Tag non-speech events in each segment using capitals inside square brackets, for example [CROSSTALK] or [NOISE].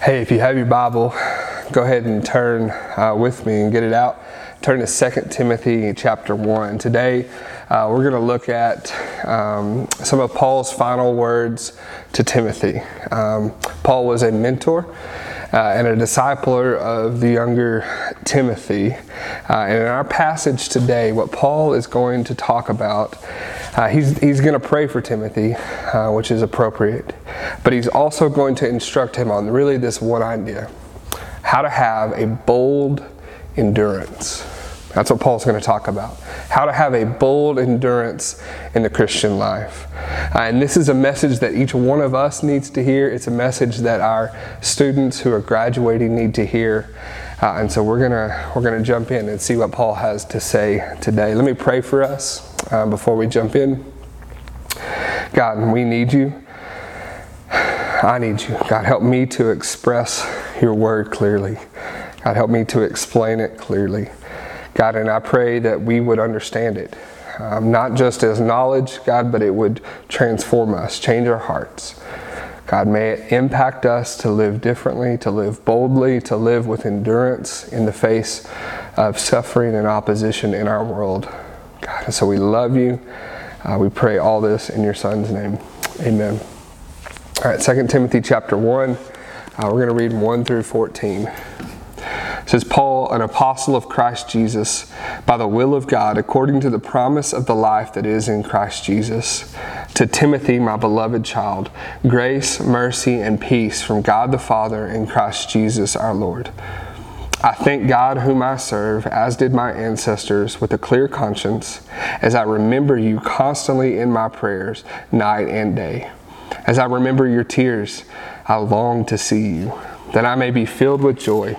Hey, if you have your Bible, go ahead and turn uh, with me and get it out. Turn to 2 Timothy chapter 1. Today, uh, we're going to look at um, some of Paul's final words to Timothy. Um, Paul was a mentor uh, and a discipler of the younger Timothy. Uh, and in our passage today, what Paul is going to talk about, uh, he's, he's going to pray for Timothy, uh, which is appropriate, but he's also going to instruct him on really this one idea how to have a bold endurance. That's what Paul's going to talk about. How to have a bold endurance in the Christian life. Uh, and this is a message that each one of us needs to hear. It's a message that our students who are graduating need to hear. Uh, and so we're gonna we're gonna jump in and see what Paul has to say today. Let me pray for us uh, before we jump in. God, we need you. I need you. God, help me to express your word clearly. God, help me to explain it clearly. God, and I pray that we would understand it, um, not just as knowledge, God, but it would transform us, change our hearts. God, may it impact us to live differently, to live boldly, to live with endurance in the face of suffering and opposition in our world. God, and so we love you. Uh, we pray all this in your Son's name. Amen. All right, 2 Timothy chapter 1. Uh, we're going to read 1 through 14 says Paul, an apostle of Christ Jesus, by the will of God, according to the promise of the life that is in Christ Jesus. To Timothy, my beloved child, grace, mercy, and peace from God the Father and Christ Jesus our Lord. I thank God whom I serve, as did my ancestors, with a clear conscience, as I remember you constantly in my prayers, night and day. As I remember your tears, I long to see you, that I may be filled with joy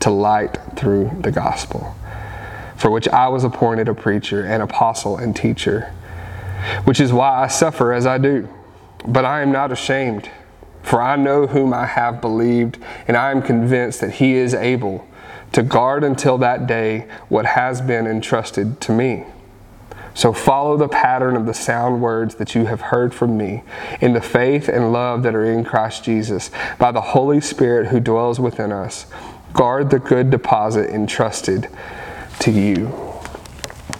to light through the gospel, for which I was appointed a preacher, an apostle, and teacher, which is why I suffer as I do. But I am not ashamed, for I know whom I have believed, and I am convinced that he is able to guard until that day what has been entrusted to me. So follow the pattern of the sound words that you have heard from me in the faith and love that are in Christ Jesus by the Holy Spirit who dwells within us. Guard the good deposit entrusted to you.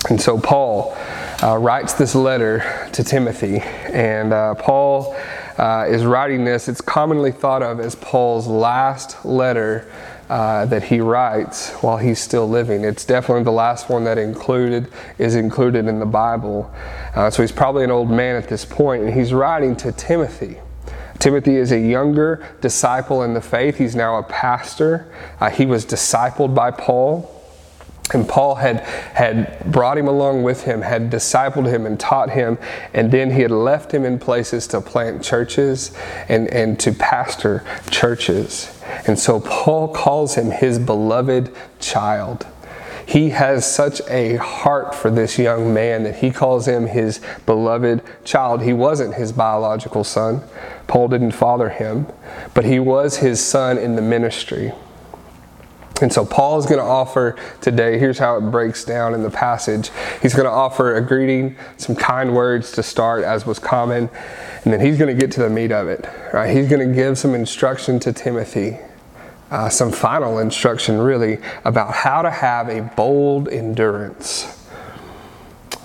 And so Paul uh, writes this letter to Timothy, and uh, Paul uh, is writing this. It's commonly thought of as Paul's last letter uh, that he writes while he's still living. It's definitely the last one that included is included in the Bible. Uh, so he's probably an old man at this point, and he's writing to Timothy. Timothy is a younger disciple in the faith. He's now a pastor. Uh, he was discipled by Paul. And Paul had, had brought him along with him, had discipled him and taught him, and then he had left him in places to plant churches and, and to pastor churches. And so Paul calls him his beloved child. He has such a heart for this young man that he calls him his beloved child. He wasn't his biological son. Paul didn't father him, but he was his son in the ministry. And so Paul is going to offer today, here's how it breaks down in the passage. He's going to offer a greeting, some kind words to start, as was common, and then he's going to get to the meat of it. Right? He's going to give some instruction to Timothy uh, some final instruction, really, about how to have a bold endurance.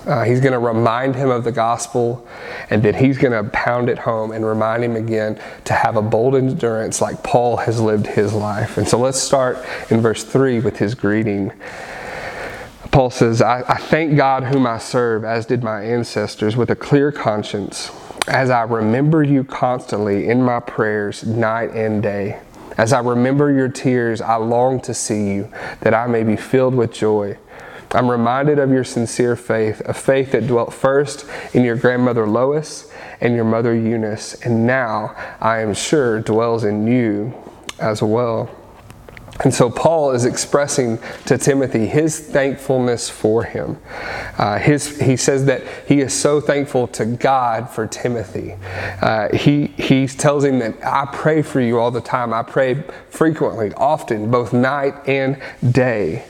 Uh, he's going to remind him of the gospel, and then he's going to pound it home and remind him again to have a bold endurance like Paul has lived his life. And so let's start in verse 3 with his greeting. Paul says, I, I thank God whom I serve, as did my ancestors, with a clear conscience, as I remember you constantly in my prayers, night and day. As I remember your tears, I long to see you, that I may be filled with joy. I'm reminded of your sincere faith, a faith that dwelt first in your grandmother Lois and your mother Eunice, and now I am sure dwells in you as well. And so Paul is expressing to Timothy his thankfulness for him. Uh, his, he says that he is so thankful to God for Timothy. Uh, he, he tells him that I pray for you all the time. I pray frequently, often, both night and day.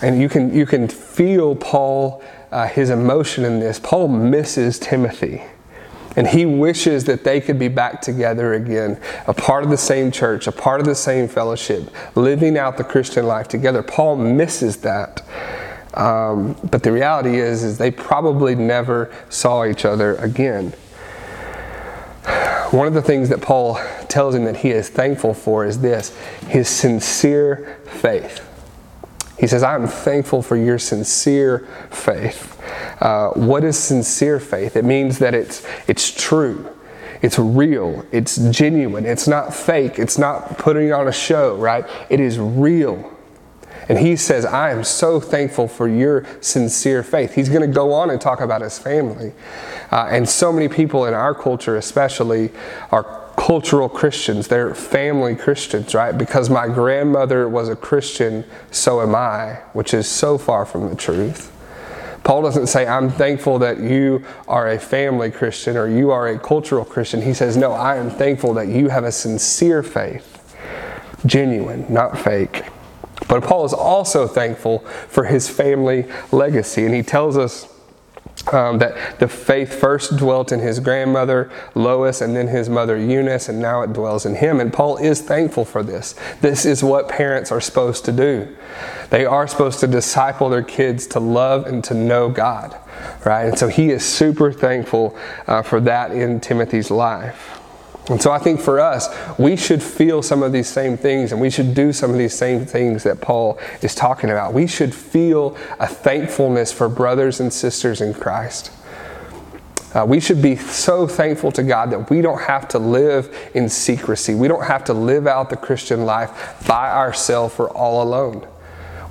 And you can, you can feel Paul, uh, his emotion in this. Paul misses Timothy. And he wishes that they could be back together again, a part of the same church, a part of the same fellowship, living out the Christian life together. Paul misses that. Um, but the reality is, is they probably never saw each other again. One of the things that Paul tells him that he is thankful for is this his sincere faith. He says, I am thankful for your sincere faith. Uh, what is sincere faith? It means that it's, it's true. It's real. It's genuine. It's not fake. It's not putting on a show, right? It is real. And he says, I am so thankful for your sincere faith. He's going to go on and talk about his family. Uh, and so many people in our culture, especially, are cultural Christians. They're family Christians, right? Because my grandmother was a Christian, so am I, which is so far from the truth. Paul doesn't say, I'm thankful that you are a family Christian or you are a cultural Christian. He says, No, I am thankful that you have a sincere faith, genuine, not fake. But Paul is also thankful for his family legacy. And he tells us um, that the faith first dwelt in his grandmother Lois and then his mother Eunice, and now it dwells in him. And Paul is thankful for this. This is what parents are supposed to do. They are supposed to disciple their kids to love and to know God, right? And so he is super thankful uh, for that in Timothy's life. And so I think for us, we should feel some of these same things and we should do some of these same things that Paul is talking about. We should feel a thankfulness for brothers and sisters in Christ. Uh, we should be so thankful to God that we don't have to live in secrecy. We don't have to live out the Christian life by ourselves or all alone.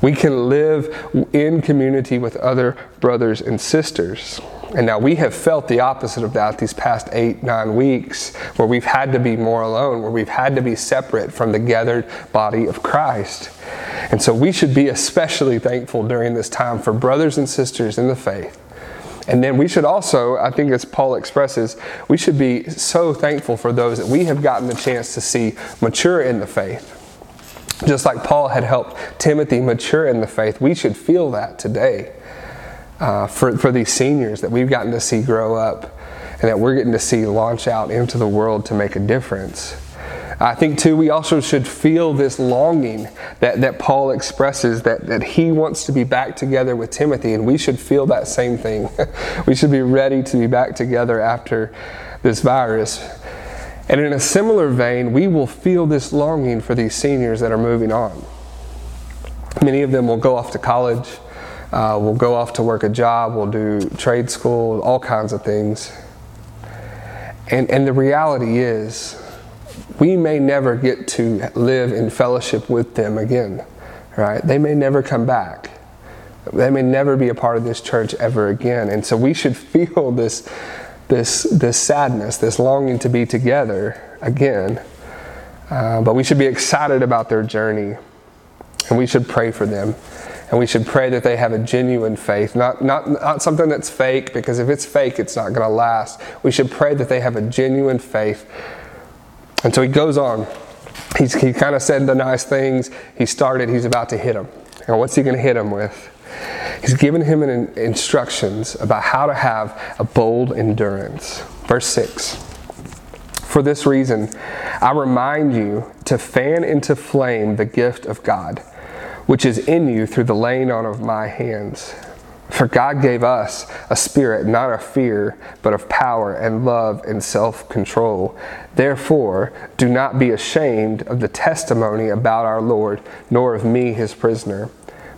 We can live in community with other brothers and sisters. And now we have felt the opposite of that these past eight, nine weeks, where we've had to be more alone, where we've had to be separate from the gathered body of Christ. And so we should be especially thankful during this time for brothers and sisters in the faith. And then we should also, I think as Paul expresses, we should be so thankful for those that we have gotten the chance to see mature in the faith. Just like Paul had helped Timothy mature in the faith, we should feel that today uh, for, for these seniors that we've gotten to see grow up and that we're getting to see launch out into the world to make a difference. I think, too, we also should feel this longing that, that Paul expresses that, that he wants to be back together with Timothy, and we should feel that same thing. [LAUGHS] we should be ready to be back together after this virus. And in a similar vein, we will feel this longing for these seniors that are moving on. Many of them will go off to college uh, we'll go off to work a job, we'll do trade school, all kinds of things. And, and the reality is, we may never get to live in fellowship with them again, right? They may never come back. They may never be a part of this church ever again. And so we should [LAUGHS] feel this, this, this sadness, this longing to be together again. Uh, but we should be excited about their journey and we should pray for them. And we should pray that they have a genuine faith, not, not, not something that's fake, because if it's fake, it's not going to last. We should pray that they have a genuine faith. And so he goes on. He's, he kind of said the nice things. He started, he's about to hit him. And what's he going to hit him with? He's given him an instructions about how to have a bold endurance. Verse 6. For this reason, I remind you to fan into flame the gift of God which is in you through the laying on of my hands. For God gave us a spirit not of fear, but of power and love and self control. Therefore, do not be ashamed of the testimony about our Lord, nor of me, his prisoner,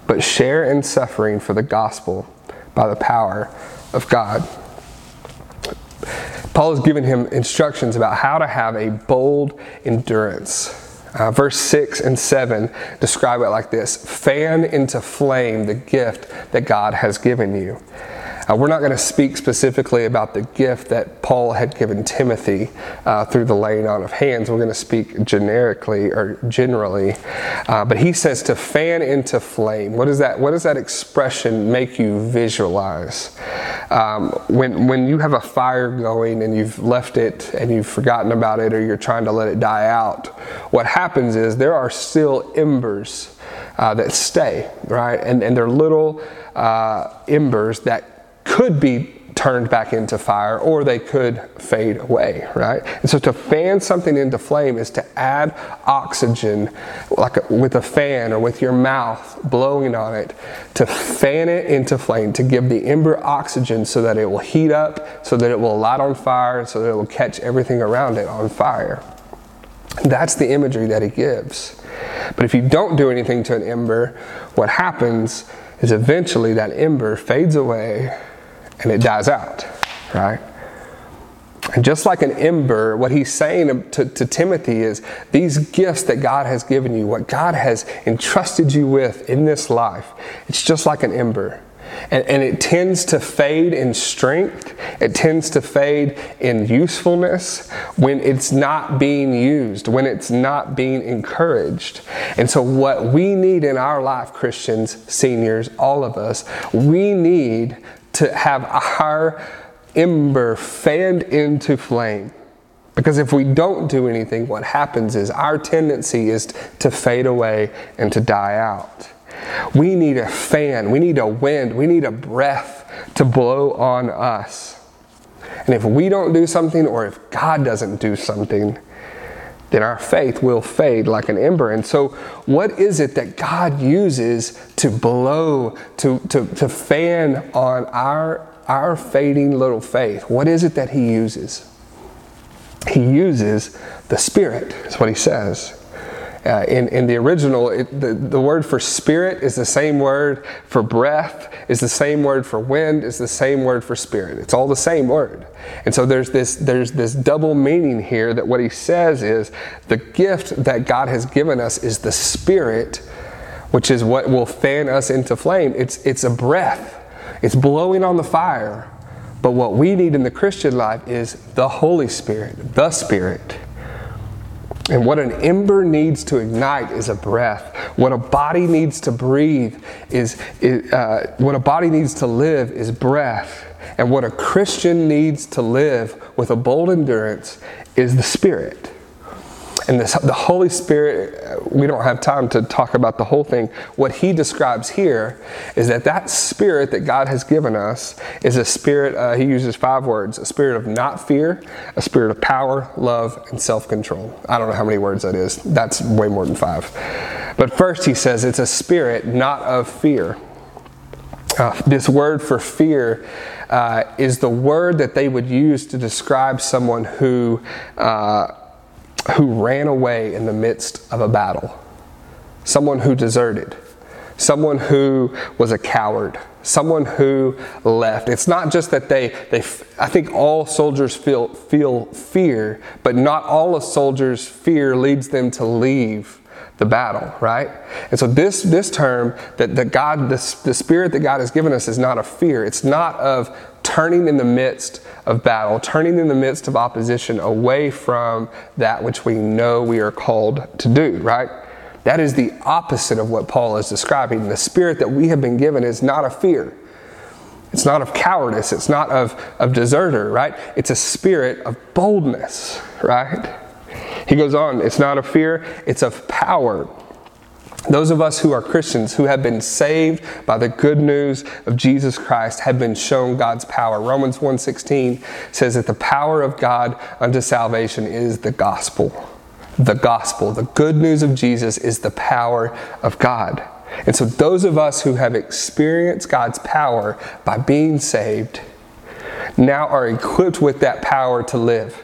but share in suffering for the gospel by the power of God. Paul has given him instructions about how to have a bold endurance uh, verse 6 and 7 describe it like this Fan into flame the gift that God has given you. Uh, we're not going to speak specifically about the gift that Paul had given Timothy uh, through the laying on of hands. We're going to speak generically or generally. Uh, but he says to fan into flame. What, is that, what does that expression make you visualize? Um, when, when you have a fire going and you've left it and you've forgotten about it or you're trying to let it die out, what happens is there are still embers uh, that stay, right? And, and they're little uh, embers that could be turned back into fire or they could fade away, right? And so to fan something into flame is to add oxygen, like with a fan or with your mouth blowing on it, to fan it into flame, to give the ember oxygen so that it will heat up, so that it will light on fire, so that it will catch everything around it on fire. That's the imagery that he gives. But if you don't do anything to an ember, what happens is eventually that ember fades away and it dies out, right? And just like an ember, what he's saying to, to, Timothy is these gifts that God has given you, what God has entrusted you with in this life, it's just like an ember. And, and it tends to fade in strength, it tends to fade in usefulness when it's not being used, when it's not being encouraged. And so, what we need in our life, Christians, seniors, all of us, we need to have our ember fanned into flame. Because if we don't do anything, what happens is our tendency is to fade away and to die out. We need a fan, we need a wind, we need a breath to blow on us. And if we don't do something, or if God doesn't do something, then our faith will fade like an ember. And so, what is it that God uses to blow, to, to, to fan on our, our fading little faith? What is it that He uses? He uses the Spirit, is what He says. Uh, in, in the original, it, the, the word for spirit is the same word for breath, is the same word for wind, is the same word for spirit. It's all the same word. And so there's this, there's this double meaning here that what he says is the gift that God has given us is the spirit, which is what will fan us into flame. It's, it's a breath, it's blowing on the fire. But what we need in the Christian life is the Holy Spirit, the Spirit. And what an ember needs to ignite is a breath. What a body needs to breathe is, is uh, what a body needs to live is breath. And what a Christian needs to live with a bold endurance is the Spirit. And this, the Holy Spirit, we don't have time to talk about the whole thing. What he describes here is that that spirit that God has given us is a spirit, uh, he uses five words a spirit of not fear, a spirit of power, love, and self control. I don't know how many words that is. That's way more than five. But first, he says it's a spirit not of fear. Uh, this word for fear uh, is the word that they would use to describe someone who uh, who ran away in the midst of a battle, someone who deserted, someone who was a coward, someone who left. It's not just that they, they I think all soldiers feel, feel fear, but not all a soldier's fear leads them to leave the battle, right? And so this this term that, that God, this, the spirit that God has given us is not a fear. It's not of turning in the midst of battle, turning in the midst of opposition away from that which we know we are called to do, right? That is the opposite of what Paul is describing. The spirit that we have been given is not a fear. It's not of cowardice. It's not of, of deserter, right? It's a spirit of boldness, right? He goes on, it's not of fear, it's of power. Those of us who are Christians, who have been saved by the good news of Jesus Christ, have been shown God's power. Romans 1:16 says that the power of God unto salvation is the gospel. The gospel, the good news of Jesus is the power of God. And so, those of us who have experienced God's power by being saved now are equipped with that power to live.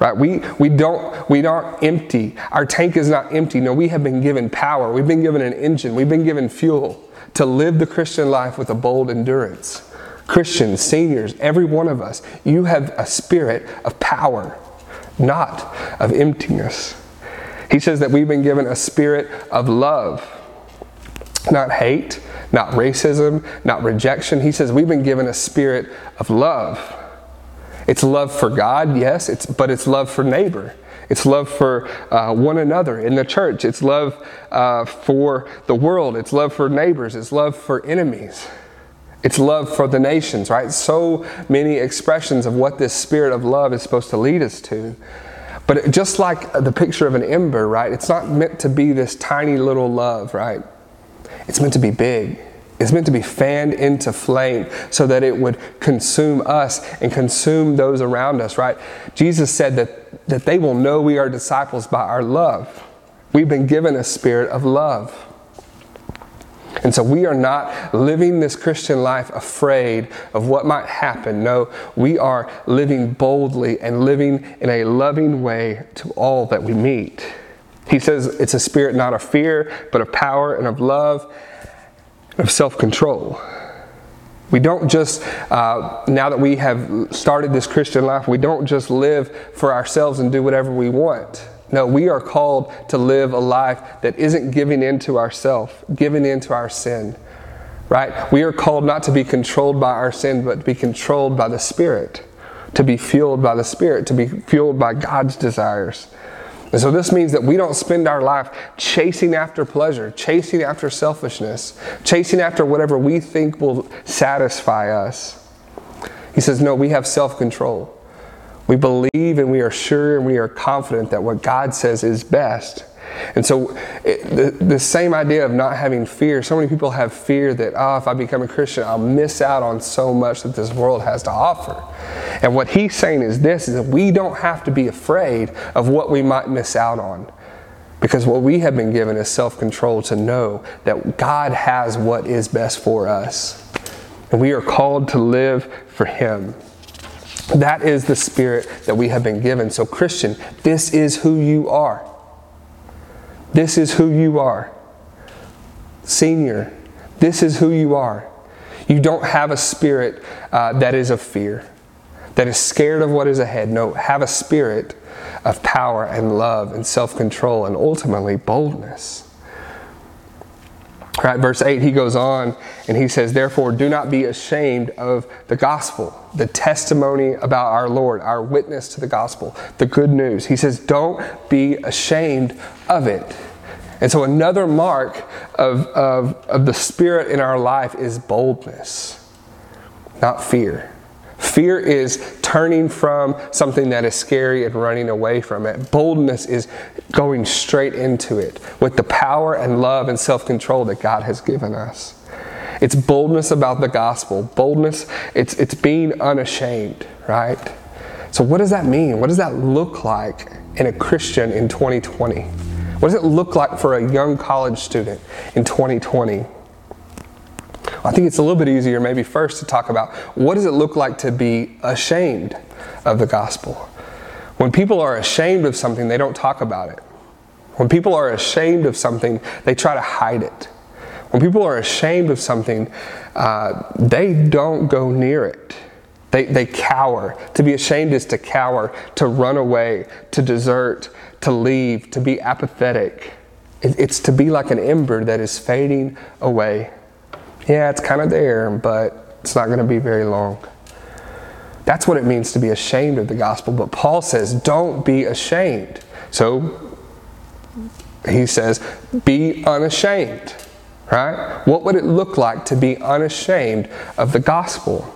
Right? We, we, don't, we aren't empty. Our tank is not empty. No, we have been given power. We've been given an engine. We've been given fuel to live the Christian life with a bold endurance. Christians, seniors, every one of us, you have a spirit of power, not of emptiness. He says that we've been given a spirit of love, not hate, not racism, not rejection. He says we've been given a spirit of love. It's love for God, yes, it's, but it's love for neighbor. It's love for uh, one another in the church. It's love uh, for the world. It's love for neighbors. It's love for enemies. It's love for the nations, right? So many expressions of what this spirit of love is supposed to lead us to. But just like the picture of an ember, right? It's not meant to be this tiny little love, right? It's meant to be big. It's meant to be fanned into flame so that it would consume us and consume those around us, right? Jesus said that, that they will know we are disciples by our love. We've been given a spirit of love. And so we are not living this Christian life afraid of what might happen. No, we are living boldly and living in a loving way to all that we meet. He says it's a spirit not of fear, but of power and of love of self control. We don't just, uh, now that we have started this Christian life, we don't just live for ourselves and do whatever we want. No, we are called to live a life that isn't giving in to ourself, giving in to our sin. Right? We are called not to be controlled by our sin, but to be controlled by the Spirit, to be fueled by the Spirit, to be fueled by God's desires. And so this means that we don't spend our life chasing after pleasure, chasing after selfishness, chasing after whatever we think will satisfy us. He says, no, we have self control. We believe and we are sure and we are confident that what God says is best. And so, it, the, the same idea of not having fear, so many people have fear that, oh, if I become a Christian, I'll miss out on so much that this world has to offer. And what he's saying is this is that we don't have to be afraid of what we might miss out on. Because what we have been given is self control to know that God has what is best for us. And we are called to live for Him. That is the spirit that we have been given. So, Christian, this is who you are. This is who you are. Senior, this is who you are. You don't have a spirit uh, that is of fear, that is scared of what is ahead. No, have a spirit of power and love and self control and ultimately boldness. Right, verse 8, he goes on and he says, Therefore, do not be ashamed of the gospel, the testimony about our Lord, our witness to the gospel, the good news. He says, Don't be ashamed of it. And so, another mark of, of, of the Spirit in our life is boldness, not fear. Fear is turning from something that is scary and running away from it. Boldness is going straight into it with the power and love and self control that God has given us. It's boldness about the gospel. Boldness, it's, it's being unashamed, right? So, what does that mean? What does that look like in a Christian in 2020? What does it look like for a young college student in 2020? I think it's a little bit easier, maybe first, to talk about what does it look like to be ashamed of the gospel. When people are ashamed of something, they don't talk about it. When people are ashamed of something, they try to hide it. When people are ashamed of something, uh, they don't go near it. They, they cower. To be ashamed is to cower, to run away, to desert, to leave, to be apathetic. It, it's to be like an ember that is fading away yeah, it's kind of there, but it's not going to be very long. That's what it means to be ashamed of the gospel. But Paul says, don't be ashamed. So he says, be unashamed, right? What would it look like to be unashamed of the gospel?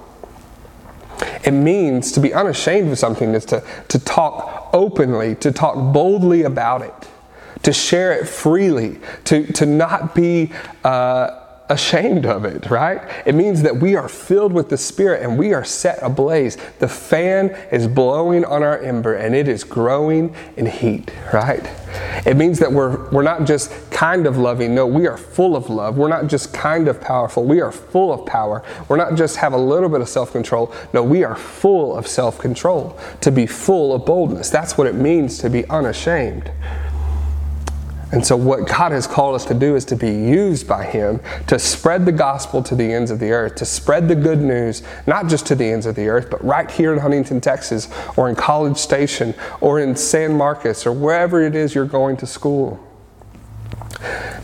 It means to be unashamed of something is to, to talk openly, to talk boldly about it, to share it freely, to, to not be. Uh, ashamed of it, right? It means that we are filled with the Spirit and we are set ablaze. The fan is blowing on our ember and it is growing in heat, right? It means that we're, we're not just kind of loving, no, we are full of love. We're not just kind of powerful, we are full of power. We're not just have a little bit of self control, no, we are full of self control, to be full of boldness. That's what it means to be unashamed. And so, what God has called us to do is to be used by Him to spread the gospel to the ends of the earth, to spread the good news, not just to the ends of the earth, but right here in Huntington, Texas, or in College Station, or in San Marcos, or wherever it is you're going to school.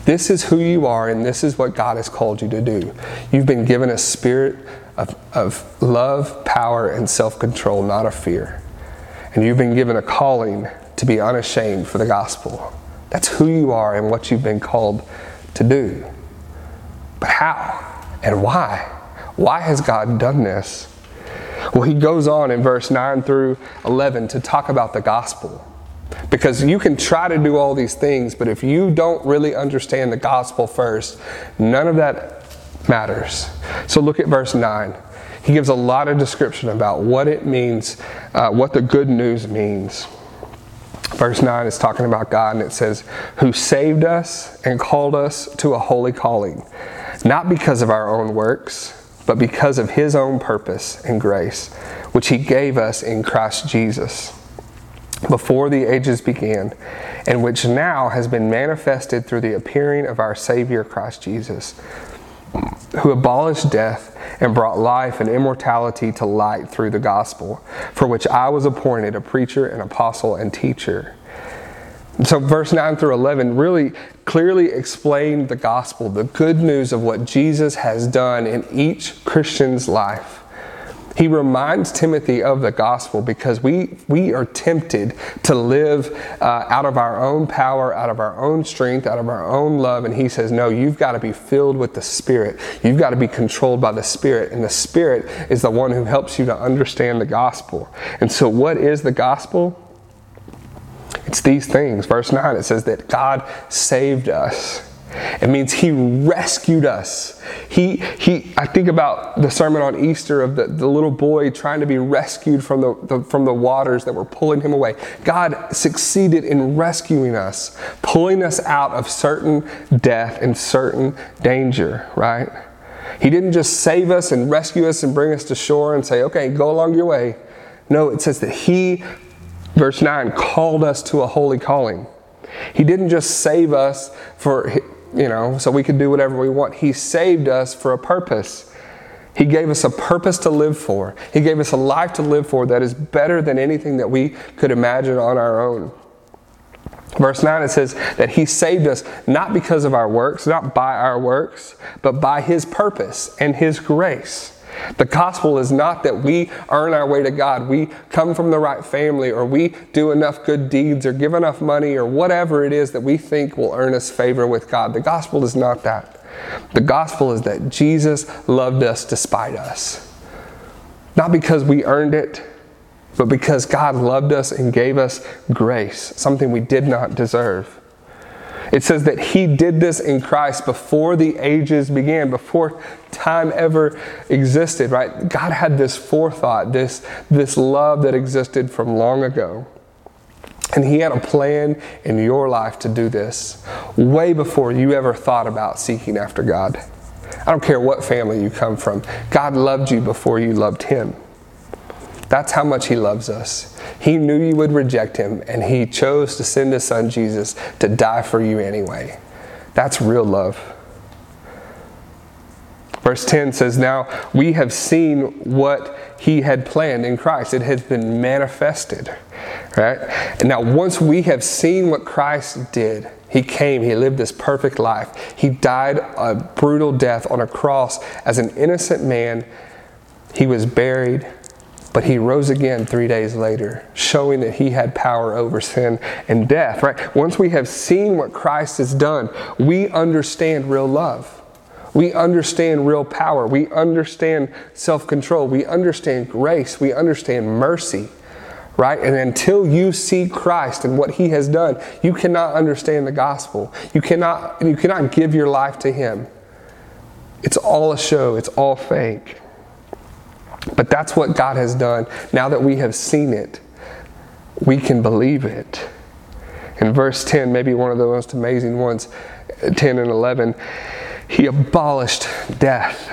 This is who you are, and this is what God has called you to do. You've been given a spirit of, of love, power, and self control, not of fear. And you've been given a calling to be unashamed for the gospel. That's who you are and what you've been called to do. But how and why? Why has God done this? Well, he goes on in verse 9 through 11 to talk about the gospel. Because you can try to do all these things, but if you don't really understand the gospel first, none of that matters. So look at verse 9. He gives a lot of description about what it means, uh, what the good news means. Verse 9 is talking about God, and it says, Who saved us and called us to a holy calling, not because of our own works, but because of His own purpose and grace, which He gave us in Christ Jesus before the ages began, and which now has been manifested through the appearing of our Savior Christ Jesus, who abolished death and brought life and immortality to light through the gospel, for which I was appointed a preacher, an apostle, and teacher. So, verse 9 through 11 really clearly explained the gospel, the good news of what Jesus has done in each Christian's life. He reminds Timothy of the gospel because we, we are tempted to live uh, out of our own power, out of our own strength, out of our own love. And he says, No, you've got to be filled with the Spirit. You've got to be controlled by the Spirit. And the Spirit is the one who helps you to understand the gospel. And so, what is the gospel? It's these things. Verse 9, it says that God saved us. It means he rescued us. He, he, I think about the sermon on Easter of the, the little boy trying to be rescued from the, the, from the waters that were pulling him away. God succeeded in rescuing us, pulling us out of certain death and certain danger, right? He didn't just save us and rescue us and bring us to shore and say, okay, go along your way. No, it says that He, verse 9, called us to a holy calling. He didn't just save us for you know, so we could do whatever we want. He saved us for a purpose. He gave us a purpose to live for. He gave us a life to live for that is better than anything that we could imagine on our own. Verse 9 it says that He saved us not because of our works, not by our works, but by His purpose and His grace. The gospel is not that we earn our way to God, we come from the right family, or we do enough good deeds, or give enough money, or whatever it is that we think will earn us favor with God. The gospel is not that. The gospel is that Jesus loved us despite us. Not because we earned it, but because God loved us and gave us grace, something we did not deserve. It says that he did this in Christ before the ages began, before time ever existed, right? God had this forethought, this, this love that existed from long ago. And he had a plan in your life to do this way before you ever thought about seeking after God. I don't care what family you come from, God loved you before you loved him. That's how much He loves us. He knew you would reject Him, and He chose to send His Son Jesus to die for you anyway. That's real love. Verse 10 says, Now we have seen what He had planned in Christ, it has been manifested. Right? And now, once we have seen what Christ did, he came, he lived this perfect life. He died a brutal death on a cross as an innocent man. He was buried, but he rose again three days later, showing that he had power over sin and death, right? Once we have seen what Christ has done, we understand real love. We understand real power. We understand self control. We understand grace. We understand mercy, right? And until you see Christ and what he has done, you cannot understand the gospel. You cannot, you cannot give your life to him. It's all a show, it's all fake. But that's what God has done. Now that we have seen it, we can believe it. In verse 10, maybe one of the most amazing ones, 10 and 11, he abolished death.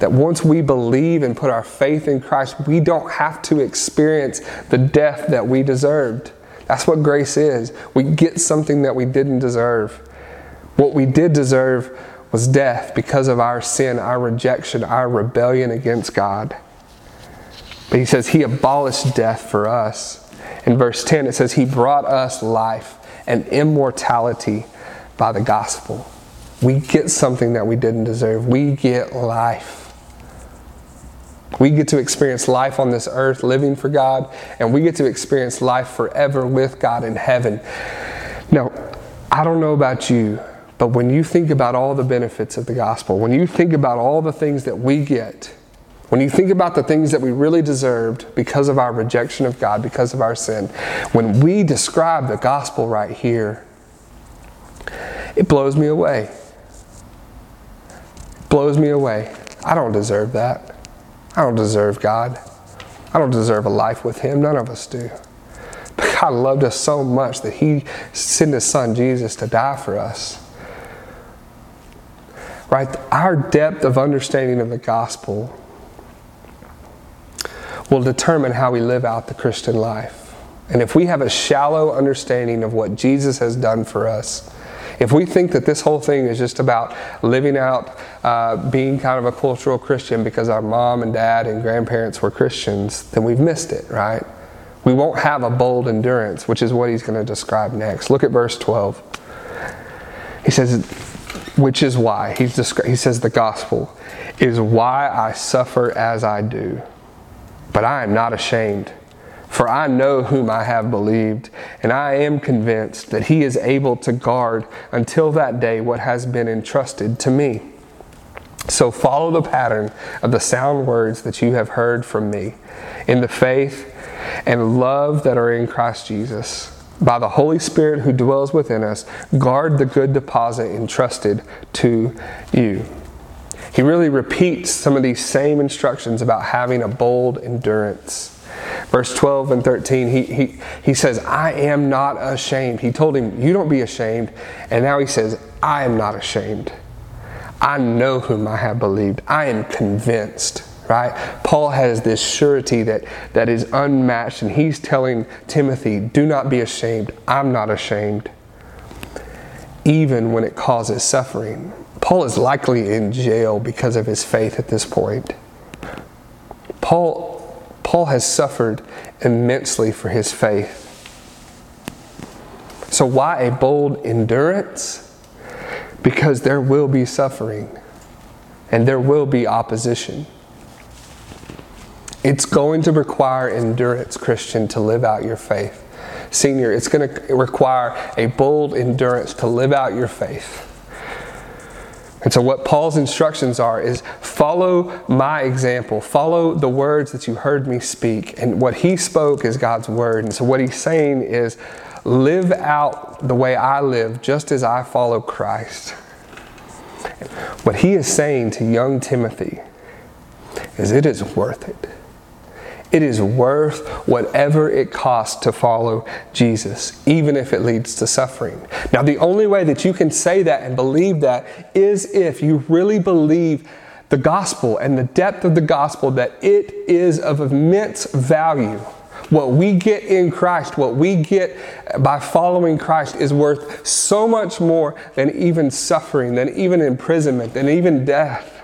That once we believe and put our faith in Christ, we don't have to experience the death that we deserved. That's what grace is. We get something that we didn't deserve. What we did deserve was death because of our sin, our rejection, our rebellion against God. But he says he abolished death for us. In verse 10, it says he brought us life and immortality by the gospel. We get something that we didn't deserve. We get life. We get to experience life on this earth living for God, and we get to experience life forever with God in heaven. Now, I don't know about you, but when you think about all the benefits of the gospel, when you think about all the things that we get, when you think about the things that we really deserved because of our rejection of God, because of our sin, when we describe the gospel right here, it blows me away. It blows me away. I don't deserve that. I don't deserve God. I don't deserve a life with Him. None of us do. But God loved us so much that He sent His Son Jesus to die for us. Right? Our depth of understanding of the gospel will determine how we live out the Christian life. And if we have a shallow understanding of what Jesus has done for us, if we think that this whole thing is just about living out uh, being kind of a cultural Christian because our mom and dad and grandparents were Christians, then we've missed it, right? We won't have a bold endurance, which is what he's going to describe next. Look at verse 12. He says, which is why, he's descri- he says, the gospel is why I suffer as I do. But I am not ashamed for I know whom I have believed, and I am convinced that he is able to guard until that day what has been entrusted to me. So follow the pattern of the sound words that you have heard from me in the faith and love that are in Christ Jesus. By the Holy Spirit who dwells within us, guard the good deposit entrusted to you. He really repeats some of these same instructions about having a bold endurance. Verse 12 and 13, he, he, he says, I am not ashamed. He told him, You don't be ashamed. And now he says, I am not ashamed. I know whom I have believed. I am convinced. Right? Paul has this surety that, that is unmatched, and he's telling Timothy, Do not be ashamed. I'm not ashamed. Even when it causes suffering. Paul is likely in jail because of his faith at this point. Paul Paul has suffered immensely for his faith. So, why a bold endurance? Because there will be suffering and there will be opposition. It's going to require endurance, Christian, to live out your faith. Senior, it's going to require a bold endurance to live out your faith. And so, what Paul's instructions are is follow my example, follow the words that you heard me speak. And what he spoke is God's word. And so, what he's saying is live out the way I live, just as I follow Christ. What he is saying to young Timothy is it is worth it. It is worth whatever it costs to follow Jesus, even if it leads to suffering. Now, the only way that you can say that and believe that is if you really believe the gospel and the depth of the gospel that it is of immense value. What we get in Christ, what we get by following Christ, is worth so much more than even suffering, than even imprisonment, than even death.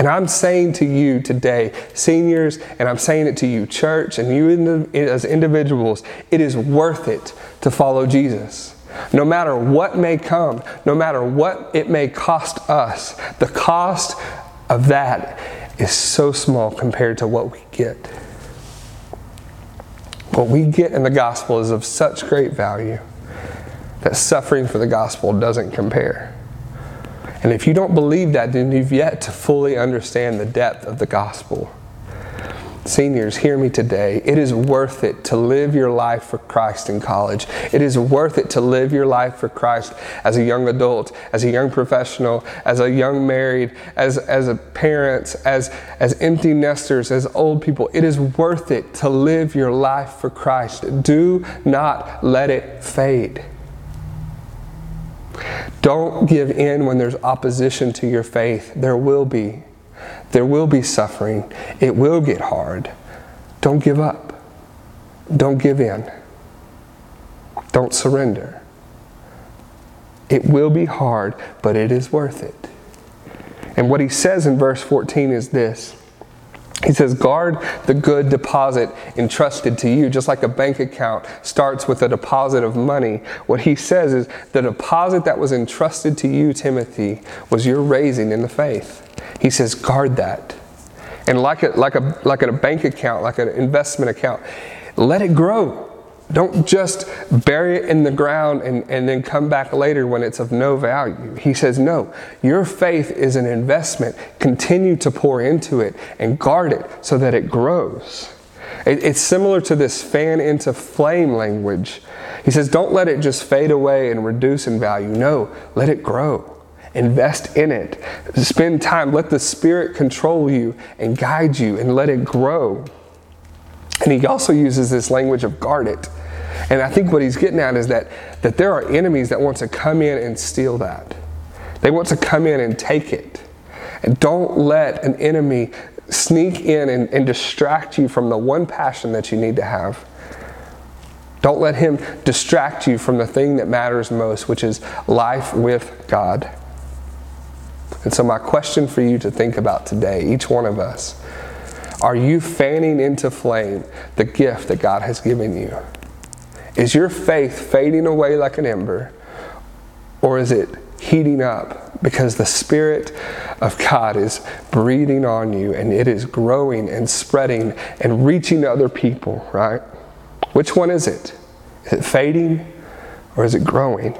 And I'm saying to you today, seniors, and I'm saying it to you, church, and you as individuals, it is worth it to follow Jesus. No matter what may come, no matter what it may cost us, the cost of that is so small compared to what we get. What we get in the gospel is of such great value that suffering for the gospel doesn't compare. And if you don't believe that, then you've yet to fully understand the depth of the gospel. Seniors, hear me today. It is worth it to live your life for Christ in college. It is worth it to live your life for Christ as a young adult, as a young professional, as a young married, as, as a parents, as, as empty nesters, as old people. It is worth it to live your life for Christ. Do not let it fade. Don't give in when there's opposition to your faith. There will be. There will be suffering. It will get hard. Don't give up. Don't give in. Don't surrender. It will be hard, but it is worth it. And what he says in verse 14 is this he says, guard the good deposit entrusted to you, just like a bank account starts with a deposit of money. What he says is the deposit that was entrusted to you, Timothy, was your raising in the faith. He says, guard that. And like a, like a, like a bank account, like an investment account, let it grow. Don't just bury it in the ground and, and then come back later when it's of no value. He says, No, your faith is an investment. Continue to pour into it and guard it so that it grows. It, it's similar to this fan into flame language. He says, Don't let it just fade away and reduce in value. No, let it grow. Invest in it. Spend time. Let the Spirit control you and guide you and let it grow. And he also uses this language of guard it. And I think what he's getting at is that, that there are enemies that want to come in and steal that. They want to come in and take it. And don't let an enemy sneak in and, and distract you from the one passion that you need to have. Don't let him distract you from the thing that matters most, which is life with God. And so, my question for you to think about today, each one of us, are you fanning into flame the gift that God has given you? Is your faith fading away like an ember, or is it heating up because the Spirit of God is breathing on you and it is growing and spreading and reaching other people, right? Which one is it? Is it fading or is it growing?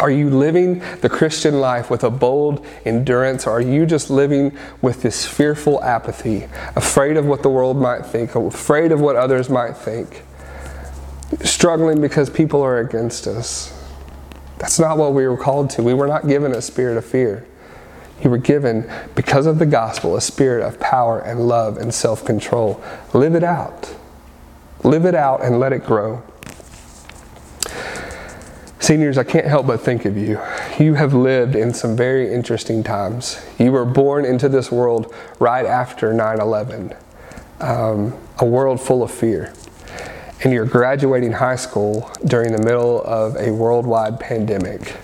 Are you living the Christian life with a bold endurance, or are you just living with this fearful apathy, afraid of what the world might think, afraid of what others might think? Struggling because people are against us. That's not what we were called to. We were not given a spirit of fear. You were given, because of the gospel, a spirit of power and love and self control. Live it out. Live it out and let it grow. Seniors, I can't help but think of you. You have lived in some very interesting times. You were born into this world right after 9 11, um, a world full of fear and you're graduating high school during the middle of a worldwide pandemic,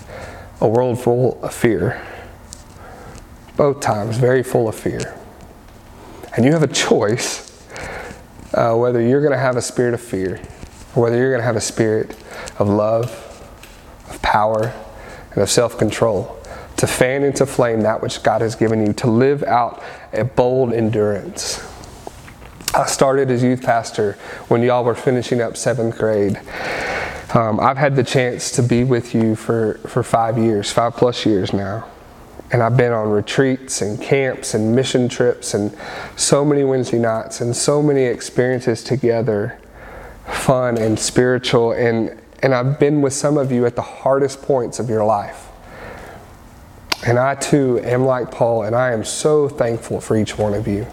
a world full of fear. Both times, very full of fear. And you have a choice uh, whether you're going to have a spirit of fear or whether you're going to have a spirit of love, of power, and of self control to fan into flame that which God has given you, to live out a bold endurance. I started as youth pastor when y'all were finishing up seventh grade. Um, I've had the chance to be with you for, for five years, five plus years now. And I've been on retreats and camps and mission trips and so many Wednesday nights and so many experiences together, fun and spiritual. And, and I've been with some of you at the hardest points of your life. And I too am like Paul, and I am so thankful for each one of you.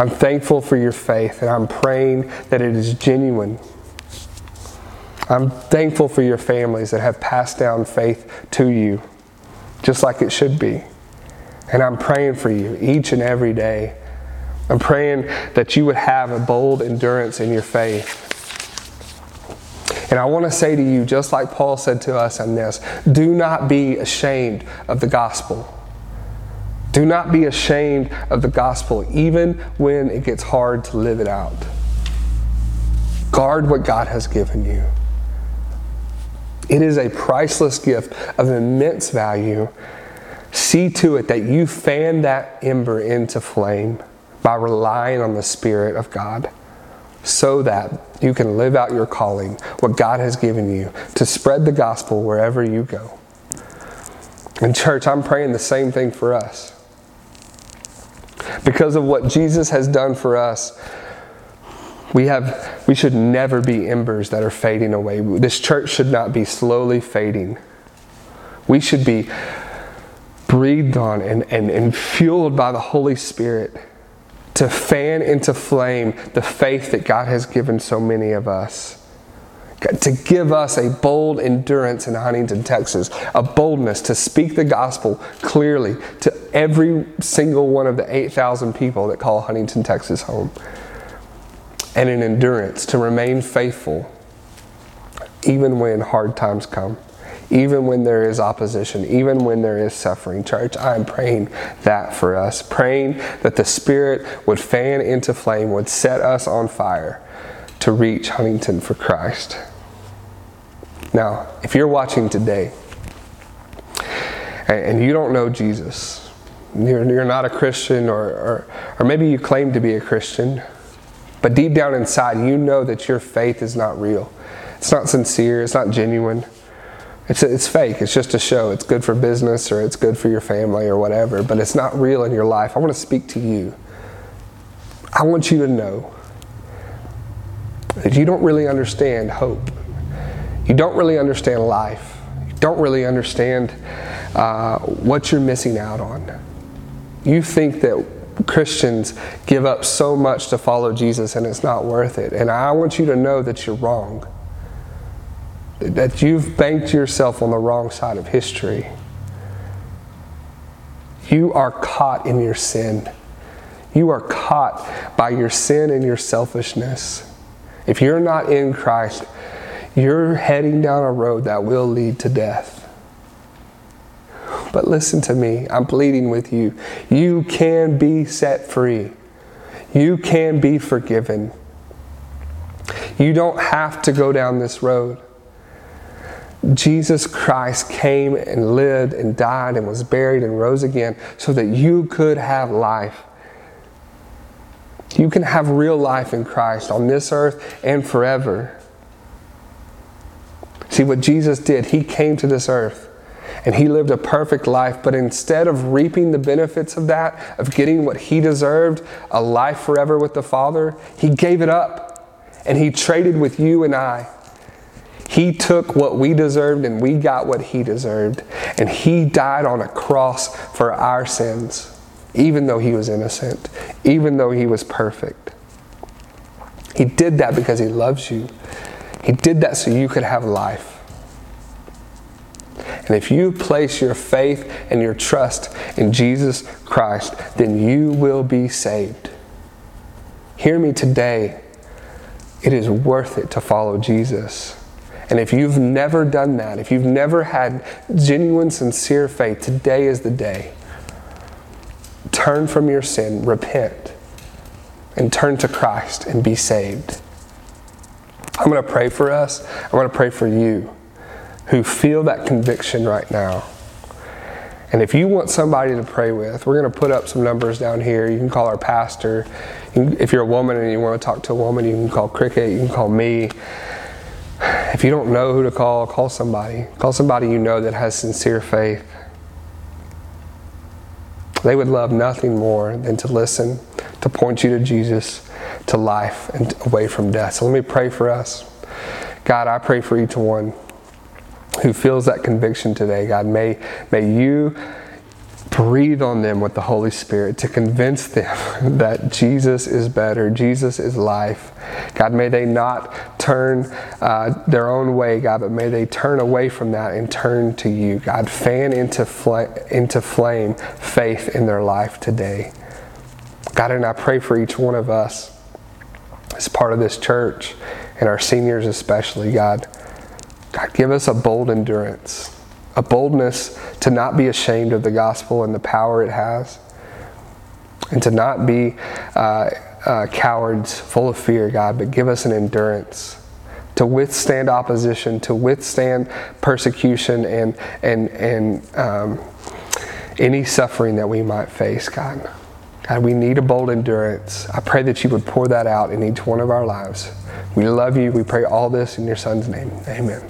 I'm thankful for your faith and I'm praying that it is genuine. I'm thankful for your families that have passed down faith to you, just like it should be. And I'm praying for you each and every day. I'm praying that you would have a bold endurance in your faith. And I want to say to you, just like Paul said to us in this, do not be ashamed of the gospel. Do not be ashamed of the gospel, even when it gets hard to live it out. Guard what God has given you. It is a priceless gift of immense value. See to it that you fan that ember into flame by relying on the Spirit of God so that you can live out your calling, what God has given you, to spread the gospel wherever you go. In church, I'm praying the same thing for us. Because of what Jesus has done for us, we have we should never be embers that are fading away. This church should not be slowly fading. We should be breathed on and, and, and fueled by the Holy Spirit to fan into flame the faith that God has given so many of us. To give us a bold endurance in Huntington, Texas, a boldness to speak the gospel clearly to every single one of the 8,000 people that call Huntington, Texas home and an endurance to remain faithful even when hard times come, even when there is opposition, even when there is suffering. Church, I am praying that for us, praying that the Spirit would fan into flame, would set us on fire to reach Huntington for Christ. Now, if you're watching today and you don't know Jesus, you're, not a Christian, or, or, or maybe you claim to be a Christian, but deep down inside, you know that your faith is not real. It's not sincere, it's not genuine. It's, it's fake, it's just a show. It's good for business or it's good for your family or whatever, but it's not real in your life. I want to speak to you. I want you to know that you don't really understand hope. You don't really understand life. You don't really understand uh, what you're missing out on. You think that Christians give up so much to follow Jesus and it's not worth it. And I want you to know that you're wrong. That you've banked yourself on the wrong side of history. You are caught in your sin. You are caught by your sin and your selfishness. If you're not in Christ, you're heading down a road that will lead to death. But listen to me, I'm pleading with you. You can be set free, you can be forgiven. You don't have to go down this road. Jesus Christ came and lived and died and was buried and rose again so that you could have life. You can have real life in Christ on this earth and forever. See what Jesus did, He came to this earth and he lived a perfect life. But instead of reaping the benefits of that, of getting what he deserved, a life forever with the Father, he gave it up and he traded with you and I. He took what we deserved and we got what he deserved. And he died on a cross for our sins, even though he was innocent, even though he was perfect. He did that because he loves you. He did that so you could have life. And if you place your faith and your trust in Jesus Christ, then you will be saved. Hear me today. It is worth it to follow Jesus. And if you've never done that, if you've never had genuine, sincere faith, today is the day. Turn from your sin, repent, and turn to Christ and be saved. I'm going to pray for us. I'm going to pray for you who feel that conviction right now. And if you want somebody to pray with, we're going to put up some numbers down here. You can call our pastor. if you're a woman and you want to talk to a woman, you can call Cricket. You can call me. If you don't know who to call, call somebody. Call somebody you know that has sincere faith. They would love nothing more than to listen, to point you to Jesus, to life, and away from death. So let me pray for us. God, I pray for each one who feels that conviction today, God, may, may you breathe on them with the Holy Spirit to convince them [LAUGHS] that Jesus is better, Jesus is life. God, may they not turn uh, their own way, God, but may they turn away from that and turn to you. God, fan into, fl- into flame faith in their life today. God, and I pray for each one of us as part of this church and our seniors especially, God. God, give us a bold endurance, a boldness to not be ashamed of the gospel and the power it has, and to not be uh, uh, cowards full of fear, God, but give us an endurance to withstand opposition, to withstand persecution and, and, and um, any suffering that we might face, God. God, we need a bold endurance. I pray that you would pour that out in each one of our lives. We love you. We pray all this in your Son's name. Amen.